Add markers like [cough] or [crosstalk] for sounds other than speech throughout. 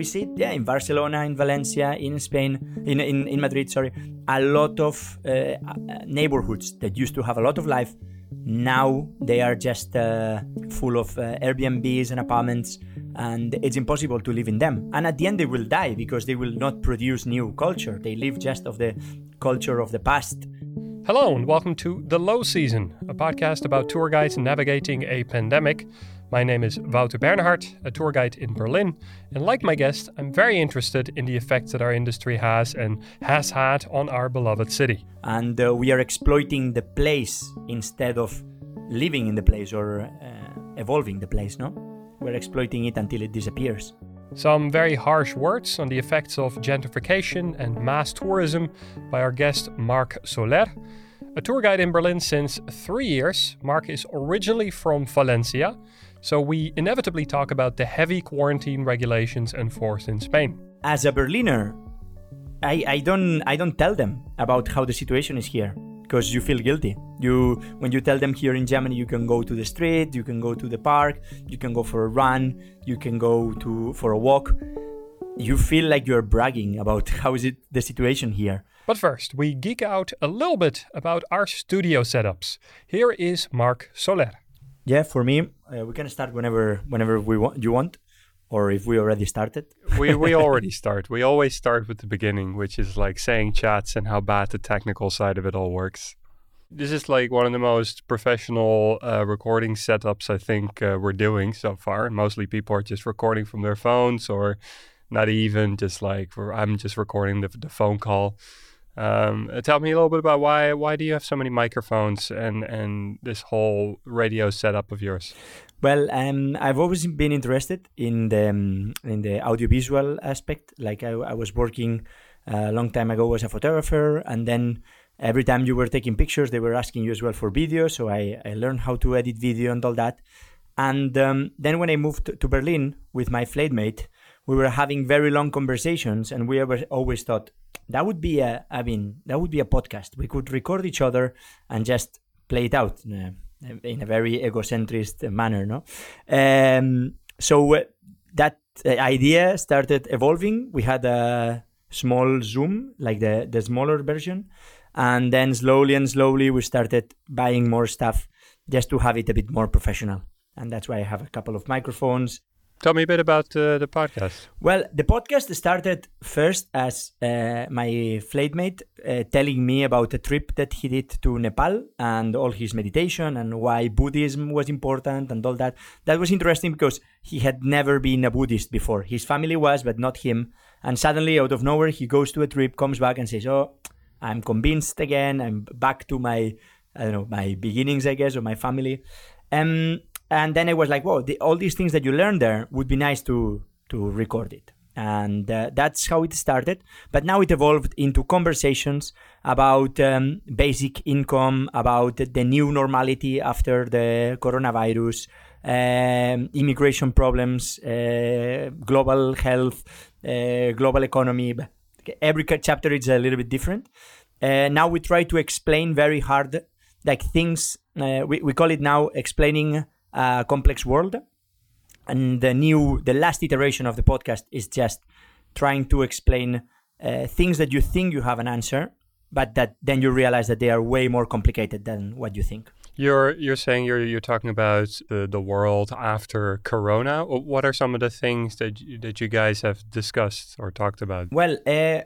we see yeah, in Barcelona, in Valencia, in Spain, in in, in Madrid, sorry, a lot of uh, uh, neighborhoods that used to have a lot of life. Now they are just uh, full of uh, Airbnbs and apartments, and it's impossible to live in them. And at the end, they will die because they will not produce new culture. They live just of the culture of the past. Hello, and welcome to The Low Season, a podcast about tour guides navigating a pandemic. My name is Wouter Bernhardt, a tour guide in Berlin, and like my guest, I'm very interested in the effects that our industry has and has had on our beloved city. And uh, we are exploiting the place instead of living in the place or uh, evolving the place, no? We're exploiting it until it disappears. Some very harsh words on the effects of gentrification and mass tourism by our guest Marc Soler. A tour guide in Berlin since three years, Marc is originally from Valencia, so we inevitably talk about the heavy quarantine regulations enforced in Spain. As a Berliner, I, I don't I don't tell them about how the situation is here because you feel guilty. You when you tell them here in Germany you can go to the street, you can go to the park, you can go for a run, you can go to for a walk. You feel like you're bragging about how is it the situation here. But first, we geek out a little bit about our studio setups. Here is Marc Soler. Yeah, for me, uh, we can start whenever whenever we want. You want, or if we already started. we we [laughs] already start. We always start with the beginning, which is like saying chats and how bad the technical side of it all works. This is like one of the most professional uh, recording setups I think uh, we're doing so far. Mostly people are just recording from their phones, or not even just like I'm just recording the, the phone call. Um, uh, tell me a little bit about why why do you have so many microphones and and this whole radio setup of yours? Well, um, I've always been interested in the um, in the audiovisual aspect. Like I, I was working a long time ago as a photographer, and then every time you were taking pictures, they were asking you as well for video. So I, I learned how to edit video and all that. And um, then when I moved to Berlin with my flatmate, we were having very long conversations, and we always thought that would be a i mean that would be a podcast. We could record each other and just play it out in a, in a very egocentric manner no? Um, so uh, that uh, idea started evolving. We had a small zoom like the the smaller version and then slowly and slowly we started buying more stuff just to have it a bit more professional. And that's why i have a couple of microphones Tell me a bit about uh, the podcast. Well, the podcast started first as uh, my flatmate uh, telling me about a trip that he did to Nepal and all his meditation and why Buddhism was important and all that. That was interesting because he had never been a Buddhist before. His family was, but not him. And suddenly, out of nowhere, he goes to a trip, comes back, and says, "Oh, I'm convinced again. I'm back to my, I don't know, my beginnings, I guess, or my family." Um, and then I was like, "Whoa! The, all these things that you learned there would be nice to to record it." And uh, that's how it started. But now it evolved into conversations about um, basic income, about the new normality after the coronavirus, um, immigration problems, uh, global health, uh, global economy. Every chapter is a little bit different. Uh, now we try to explain very hard, like things. Uh, we we call it now explaining a complex world. And the new, the last iteration of the podcast is just trying to explain uh, things that you think you have an answer, but that then you realize that they are way more complicated than what you think. You're you're saying you're you're talking about the, the world after Corona. What are some of the things that you, that you guys have discussed or talked about? Well, uh,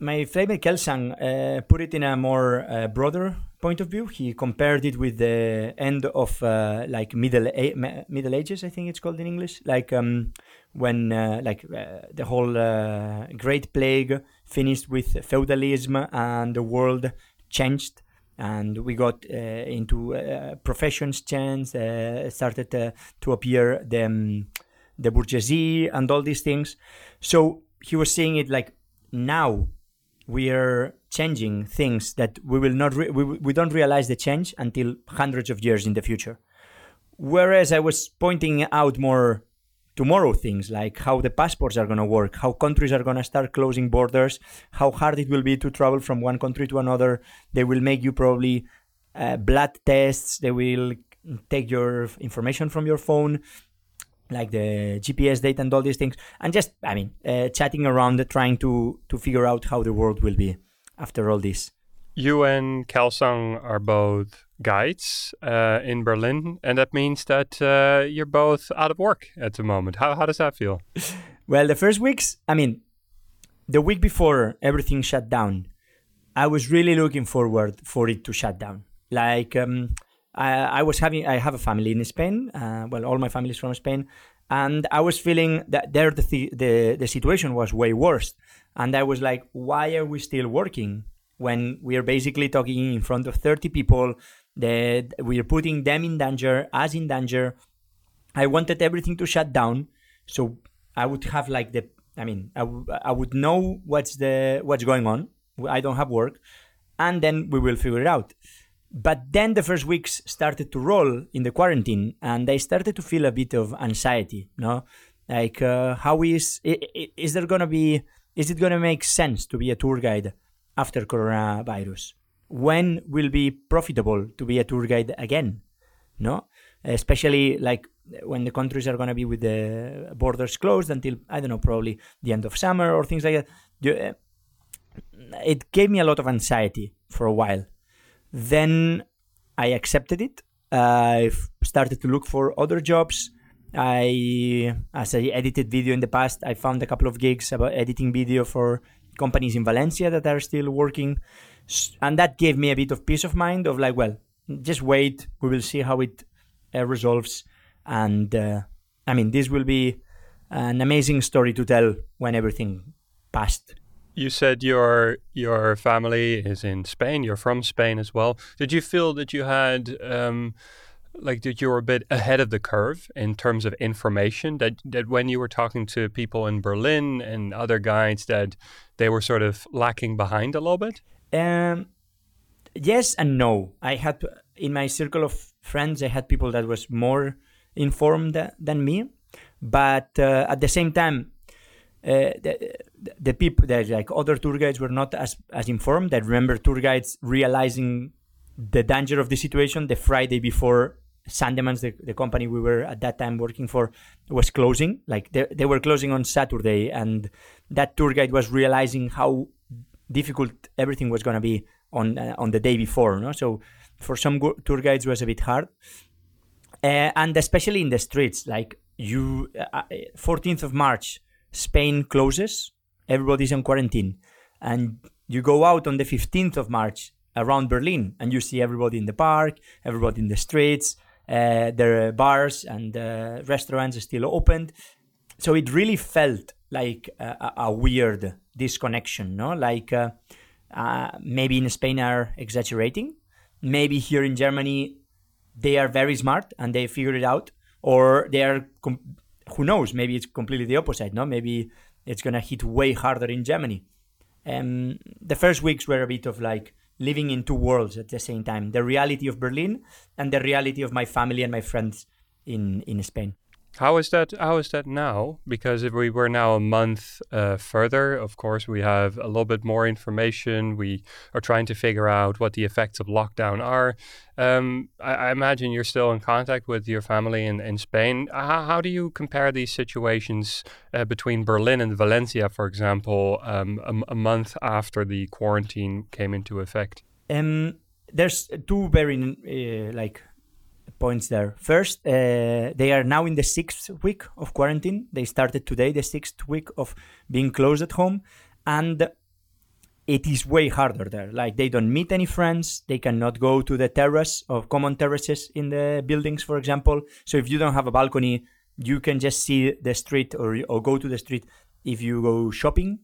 my flatmate Kelsang uh, put it in a more uh, broader point of view. He compared it with the end of uh, like middle a- Middle Ages, I think it's called in English, like um, when uh, like uh, the whole uh, Great Plague finished with feudalism and the world changed. And we got into professions changed, started to appear the um, the bourgeoisie and all these things. So he was seeing it like now we are changing things that we will not re- we, we don't realize the change until hundreds of years in the future. Whereas i was pointing out more tomorrow things like how the passports are going to work how countries are going to start closing borders how hard it will be to travel from one country to another. They will make you probably uh, blood tests. They will take your information from your phone like the GPS data and all these things, and just I mean uh, chatting around, trying to to figure out how the world will be after all this. You and Kelsang are both guides uh, in Berlin, and that means that uh, you're both out of work at the moment. How how does that feel? [laughs] well, the first weeks, I mean, the week before everything shut down, I was really looking forward for it to shut down. Like um, I, I, was having, I have a family in Spain. Uh, well, all my family is from Spain, and I was feeling that there the, th- the the situation was way worse. And I was like, why are we still working when we are basically talking in front of 30 people? That we are putting them in danger, us in danger. I wanted everything to shut down, so I would have like the I mean, I, w- I would know what's the what's going on. I don't have work, and then we will figure it out. But then the first weeks started to roll in the quarantine, and I started to feel a bit of anxiety. No, like uh, how is is there gonna be? Is it gonna make sense to be a tour guide after coronavirus? When will be profitable to be a tour guide again? No, especially like when the countries are to be with the borders closed until I don't know, probably the end of summer or things like that. Uh, it gave me a lot of anxiety for a while. Then I accepted it. I started to look for other jobs. I, as I edited video in the past, I found a couple of gigs about editing video for companies in Valencia that are still working, and that gave me a bit of peace of mind of like, well, just wait. We will see how it uh, resolves and uh, I mean, this will be an amazing story to tell when everything passed. You said your your family is in Spain. You're from Spain as well. Did you feel that you had um, like that you were a bit ahead of the curve in terms of information? That that when you were talking to people in Berlin and other guides, that they were sort of lacking behind a little bit. Um, yes and no. I had in my circle of friends, I had people that was more informed than me but uh, at the same time uh, the, the people that like other tour guides were not as as informed i remember tour guides realizing the danger of the situation the friday before Sandemans, the, the company we were at that time working for, was closing. Like they, they were closing on Saturday, and that tour guide was realizing how difficult everything was going to be on uh, on the day before. No? So for some go- tour guides, was a bit hard uh, and especially in the streets like you uh, 14th uh, of march spain closes everybody's in quarantine and you go out on the 15th of march around berlin and you see everybody in the park everybody in the streets uh, there are bars and uh, restaurants are still opened. So it really felt like a, a weird disconnection no? Like uh, uh, maybe in spain are exaggerating maybe here in germany they are very smart and they figure it out, or they are, com- who knows, maybe it's completely the opposite, no? Maybe it's to hit way harder in Germany. Um, the first weeks were a bit of like living in two worlds at the same time the reality of Berlin and the reality of my family and my friends in, in Spain. How is that? How is that now? Because if we were now a month uh, further, of course, we have a little bit more information. We are trying to figure out what the effects of lockdown are. Um, I, I, imagine you're still in contact with your family in, in Spain. How, how do you compare these situations uh, between Berlin and Valencia, for example, um, a, a, month after the quarantine came into effect? Um, there's two very uh, like points there. First, uh, they are now in the sixth week of quarantine. They started today, the sixth week of being closed at home, and it is way harder there. Like they don't meet any friends. They cannot go to the terrace of common terraces in the buildings, for example. So if you don't have a balcony, you can just see the street or or go to the street if you go shopping.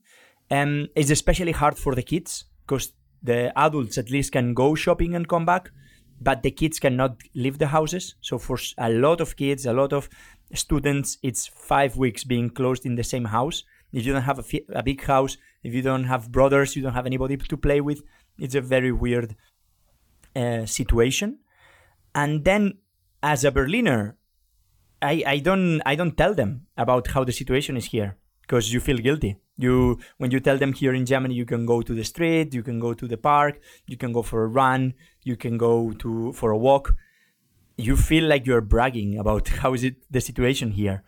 Um, it's especially hard for the kids because the adults at least can go shopping and come back but the kids cannot leave the houses. So for a lot of kids, a lot of students, it's five weeks being closed in the same house. If you don't have a, fi- a big house, if you don't have brothers, you don't have anybody to play with, it's a very weird uh, situation. And then, as a Berliner, I, I don't I don't tell them about how the situation is here because you feel guilty. You when you tell them here in Germany you can go to the street, you can go to the park, you can go for a run, you can go to for a walk. You feel like you're bragging about [laughs] how is it the situation here.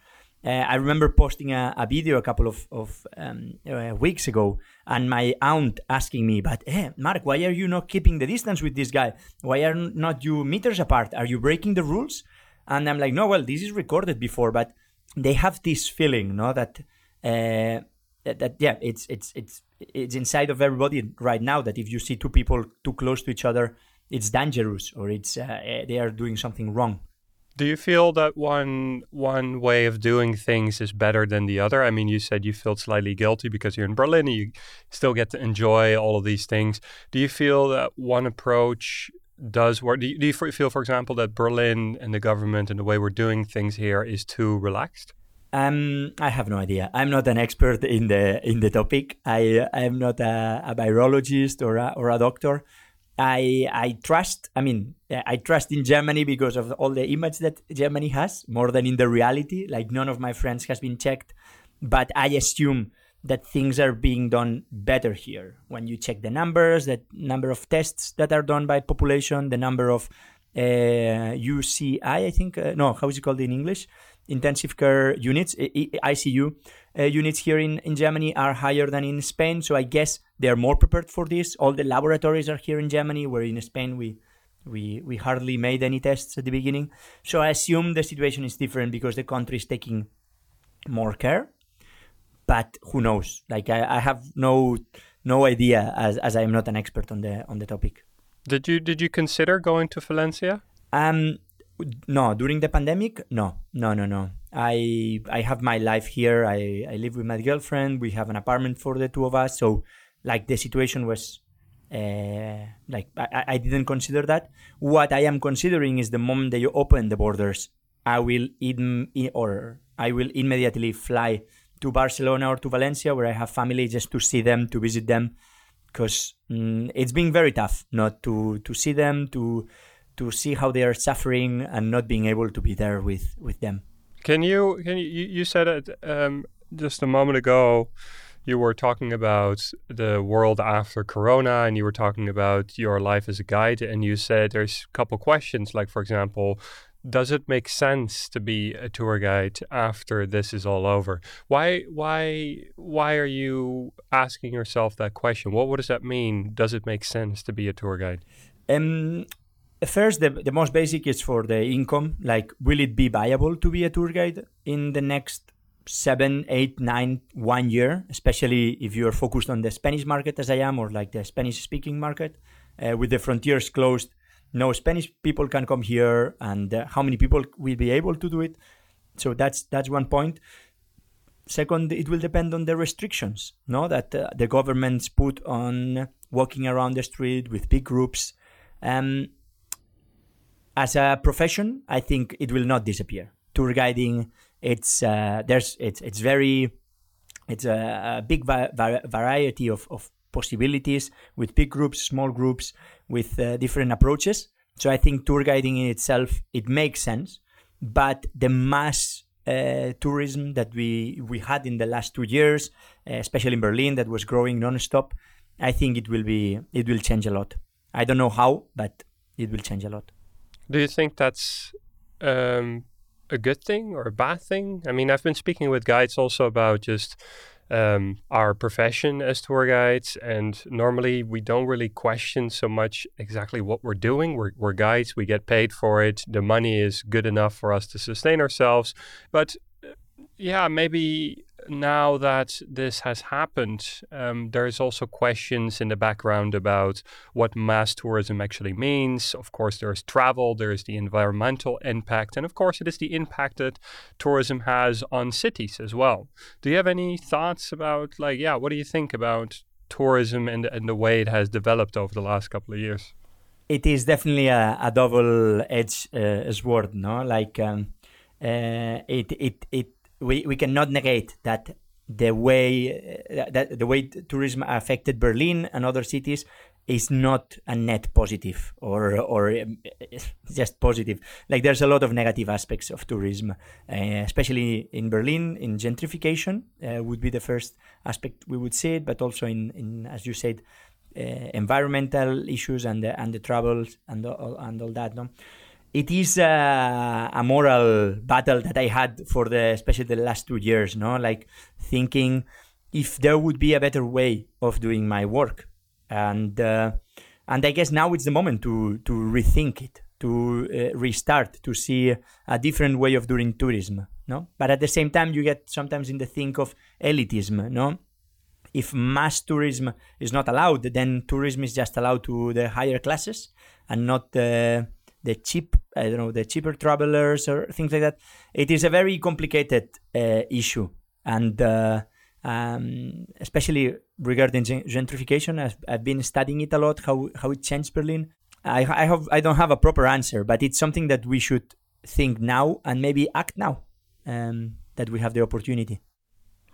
Uh, I remember posting a, a, video a couple of, of um, uh, weeks ago, and my aunt asking me, "But hey, Marc, why are you not keeping the distance with this guy? Why are not you meters apart? Are you breaking the rules?" And I'm like, "No, well, this is recorded before, but they have this feeling, no, that uh, that, that yeah, it's it's it's it's inside of everybody right now that if you see two people too close to each other, it's dangerous or it's uh, they are doing something wrong." Do you feel that one one way of doing things is better than the other? I mean, you said you felt slightly guilty because you're in Berlin and you still get to enjoy all of these things. Do you feel that one approach does work? Do you, do you feel, for example, that Berlin and the government and the way we're doing things here is too relaxed? Um, I have no idea. I'm not an expert in the in the topic. I I'm not a, a virologist or a, or a doctor. I I trust. I mean, I trust in Germany because of all the image that Germany has more than in the reality. Like none of my friends has been checked, but I assume that things are being done better here. When you check the numbers, the number of tests that are done by population, the number of uh, UCI, I think, uh, no, how is it called in English? Intensive care units, ICU uh, units here in, in Germany are higher than in Spain. So I guess they are more prepared for this. All the laboratories are here in Germany, where in Spain we we we hardly made any tests at the beginning. So I assume the situation is different because the country is taking more care. But who knows? Like I, I have no no idea as, as I am not an expert on the on the topic. Did you did you consider going to Valencia? Um no during the pandemic no no no no. I i have my life here. I i live with my girlfriend. We have an apartment for the two of us. So like the situation was uh, like I, I didn't consider that. What i am considering is the moment that you open the borders i will in, or i will immediately fly to barcelona or to valencia where i have family just to see them to visit them because mm, it's been very tough not to to see them to to see how they are suffering and not being able to be there with with them. Can you can you you said it um, just a moment ago? You were talking about the world after Corona, and you were talking about your life as a guide, and you said there's a couple questions, like for example, does it make sense to be a tour guide after this is all over? Why why why are you asking yourself that question? What what does that mean? Does it make sense to be a tour guide? Um, First, the, the most basic is for the income. Like, will it be viable to be a tour guide in the next seven, eight, nine, one year, especially if you are focused on the Spanish market as I am, or like the Spanish speaking market. Uh, with the frontiers closed, no Spanish people can come here, and uh, how many people will be able to do it? So that's that's one point. Second, it will depend on the restrictions, no, that uh, the governments put on walking around the street with big groups. Um, as a profession, I think it will not disappear. Tour guiding, it's uh, there's it's it's very it's a, a big va- va- variety of, of possibilities with big groups, small groups, with uh, different approaches. So I think tour guiding in itself it makes sense, but the mass uh, tourism that we we had in the last two years, especially in Berlin, that was growing non-stop, I think it will be it will change a lot. I don't know how, but it will change a lot. Do you think that's um, a good thing or a bad thing? I mean, I've been speaking with guides also about just um, our profession as tour guides, and normally we don't really question so much exactly what we're doing. We're, we're guides, we get paid for it, the money is good enough for us to sustain ourselves. But yeah, maybe now that this has happened, um, there's also questions in the background about what mass tourism actually means. Of course, there's travel, there's the environmental impact, and of course, it is the impact that tourism has on cities as well. Do you have any thoughts about, like, yeah, what do you think about tourism and, and the way it has developed over the last couple of years? It is definitely a, a double-edged uh, sword, no? Like, um, uh, it it it we, we cannot negate that the way uh, that the way tourism affected Berlin and other cities is not a net positive or or um, just positive. Like there's a lot of negative aspects of tourism, uh, especially in Berlin. In gentrification uh, would be the first aspect we would see it, but also in, in as you said, uh, environmental issues and the, and the travels and the, and all that. No, it is a, a moral battle that I had for the especially the last two years. No, like thinking if there would be a better way of doing my work, and uh, and I guess now it's the moment to to rethink it, to uh, restart, to see a different way of doing tourism. No, but at the same time, you get sometimes in the think of elitism. No, if mass tourism is not allowed, then tourism is just allowed to the higher classes and not the the cheap, I don't know, the cheaper travelers or things like that. It is a very complicated uh, issue, and uh, um, especially regarding gentrification, I've, I've, been studying it a lot. How how it changed Berlin. I I have I don't have a proper answer, but it's something that we should think now and maybe act now. Um, that we have the opportunity.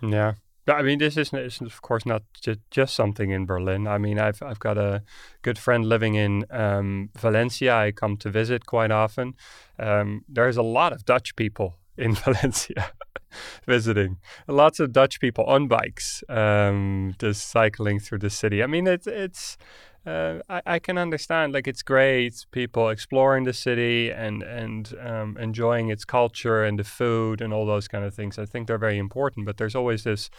Yeah, I mean, this is, is of course not ju- just something in Berlin. I mean, I've I've got a good friend living in um, Valencia. I come to visit quite often. Um, there's a lot of Dutch people [laughs] in Valencia [laughs] visiting. Lots of Dutch people on bikes, um, just cycling through the city. I mean, it's it's uh, I, I, can understand like it's great people exploring the city and and um, enjoying its culture and the food and all those kind of things. I think they're very important but there's always this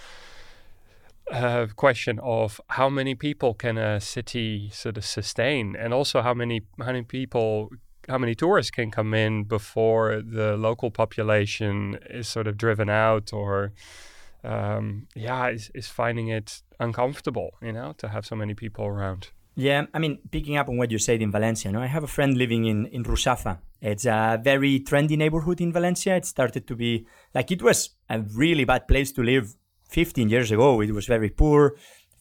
uh, question of how many people can a city sort of sustain? And also how many how many people how many tourists can come in before the local population is sort of driven out or um, yeah is, is finding it uncomfortable you know to have so many people around yeah, I mean, picking up on what you said in Valencia, no, I have a friend living in in Ruzafa. It's a very trendy neighborhood in Valencia. It started to be like it was a really bad place to live 15 years ago. It was very poor,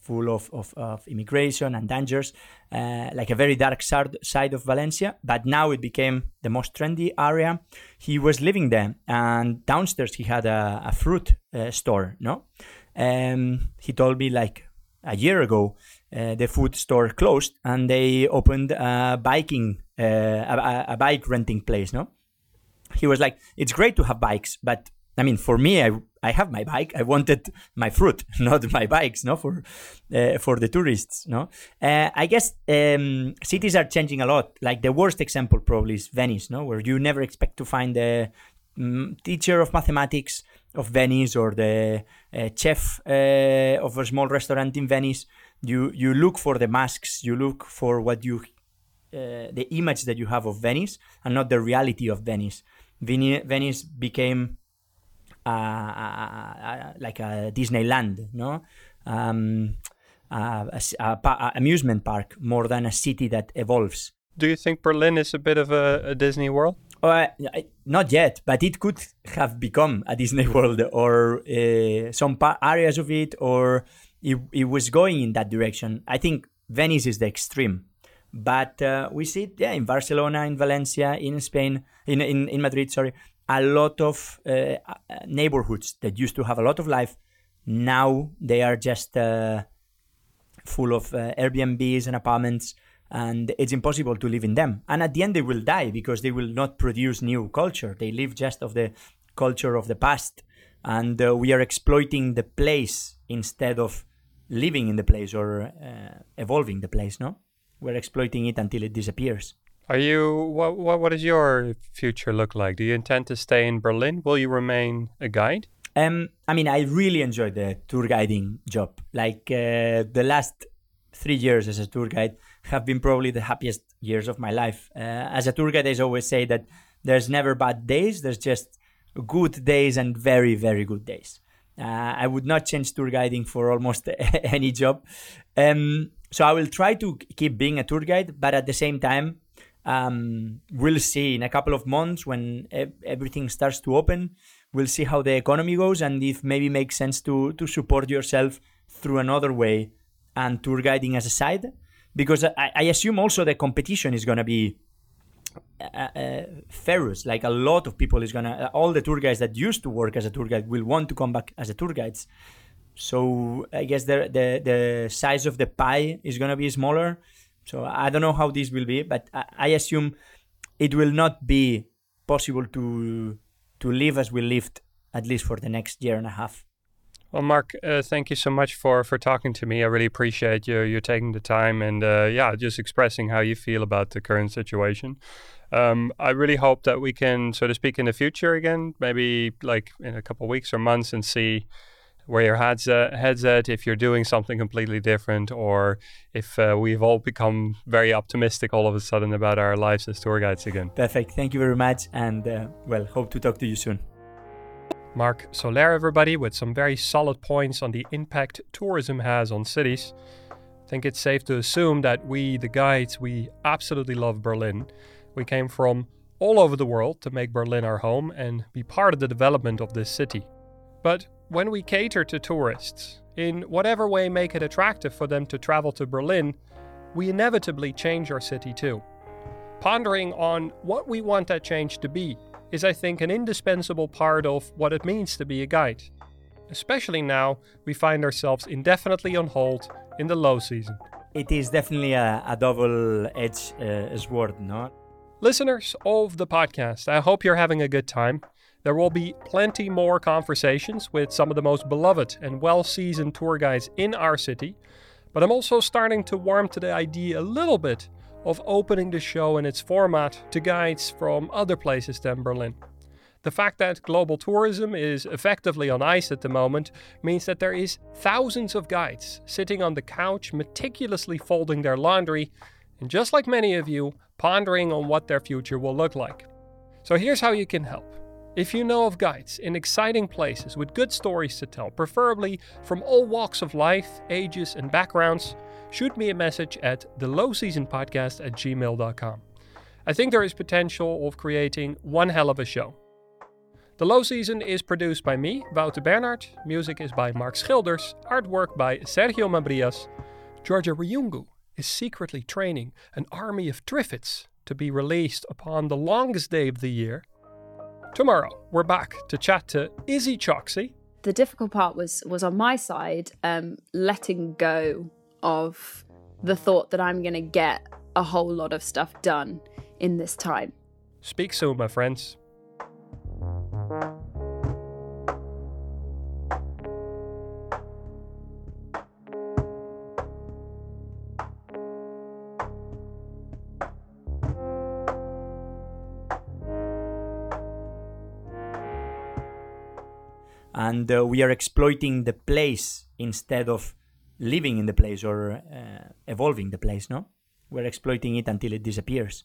full of, of, of immigration and dangers, uh, like a very dark side of Valencia. But now it became the most trendy area. He was living there, and downstairs he had a, a fruit uh, store. No, um, he told me like a year ago uh, the food store closed and they opened a biking uh, a, a, bike renting place no? He was like it's great to have bikes but i mean for me i, I have my bike. I wanted my fruit [laughs] not my bikes no for uh, for the tourists no? Uh, i guess um, cities are changing a lot. Like the worst example probably is venice no? Where you never expect to find the um, teacher of mathematics of venice or the uh, chef uh, of a small restaurant in venice you you look for the masks you look for what you uh, the image that you have of venice and not the reality of venice. Venice became uh, uh, like a disneyland no? Um, a, a, a, amusement park more than a city that evolves. Do you think berlin is a bit of a, a disney world uh, not yet, but it could have become a Disney [laughs] World or uh, some pa- areas of it, or it, it was going in that direction. I think Venice is the extreme. But uh, we see it, yeah, in Barcelona, in Valencia, in Spain, in, in, in Madrid, sorry, a lot of uh, uh neighborhoods that used to have a lot of life. Now they are just uh, full of uh, Airbnbs and apartments, and it's impossible to live in them. And at the end, they will die because they will not produce new culture. They live just of the culture of the past, and uh, we are exploiting the place instead of living in the place or uh, evolving the place. No, we're exploiting it until it disappears. Are you what, what what does your future look like? Do you intend to stay in Berlin? Will you remain a guide? Um, I mean, I really enjoy the tour guiding job. Like uh, the last three years as a tour guide have been probably the happiest years of my life. Uh, as a tour guide, I always say that there's never bad days. There's just good days and very very good days. Uh, I would not change tour guiding for almost [laughs] any job. Um, so I will try to keep being a tour guide, but at the same time, um, we'll see in a couple of months when e- everything starts to open. We'll see how the economy goes and if maybe makes sense to to support yourself through another way and tour guiding as a side. Because I, I assume also the competition is going to be uh, uh, ferrous. Like a lot of people is gonna, uh, all the tour guides that used to work as a tour guide will want to come back as a tour guides. So I guess the the the size of the pie is gonna be smaller. So I don't know how this will be, but I, I assume it will not be possible to to live as we lived at least for the next year and a half. Well, Marc, uh, thank you so much for for talking to me. I really appreciate you you taking the time and uh, yeah, just expressing how you feel about the current situation. Um, I really hope that we can, so to speak, in the future again, maybe like in a couple weeks or months, and see where your head's at, head's at, if you're doing something completely different, or if uh, we've all become very optimistic all of a sudden about our lives as tour guides again. Perfect. Thank you very much, and uh, well, hope to talk to you soon. Marc Soler, everybody, with some very solid points on the impact tourism has on cities. I think it's safe to assume that we, the guides, we absolutely love Berlin. We came from all over the world to make Berlin our home and be part of the development of this city. But when we cater to tourists, in whatever way make it attractive for them to travel to Berlin, we inevitably change our city too. Pondering on what we want that change to be is, I think, an indispensable part of what it means to be a guide. Especially now we find ourselves indefinitely on hold in the low season. It is definitely a, a double-edged uh, sword, no? Listeners of the podcast, I hope you're having a good time. There will be plenty more conversations with some of the most beloved and well seasoned tour guides in our city, but I'm also starting to warm to the idea a little bit of opening the show and its format to guides from other places than Berlin. The fact that global tourism is effectively on ice at the moment means that there is thousands of guides sitting on the couch meticulously folding their laundry and just like many of you, pondering on what their future will look like. So here's how you can help. If you know of guides in exciting places with good stories to tell, preferably from all walks of life, ages, and backgrounds, shoot me a message at the low season podcast at gmail.com. I think there is potential of creating one hell of a show. The Low Season is produced by me, Wouter Bernhard. Music is by Mark Schilders. Artwork by Sergio Mabrias. Georgia Ryungu is secretly training an army of Triffids to be released upon the longest day of the year. Tomorrow, we're back to chat to Izzy Choxy. The difficult part was was on my side, um, letting go of the thought that I'm going to get a whole lot of stuff done in this time. Speak soon, my friends. and uh, we are exploiting the place instead of living in the place or uh, evolving the place no? We're exploiting it until it disappears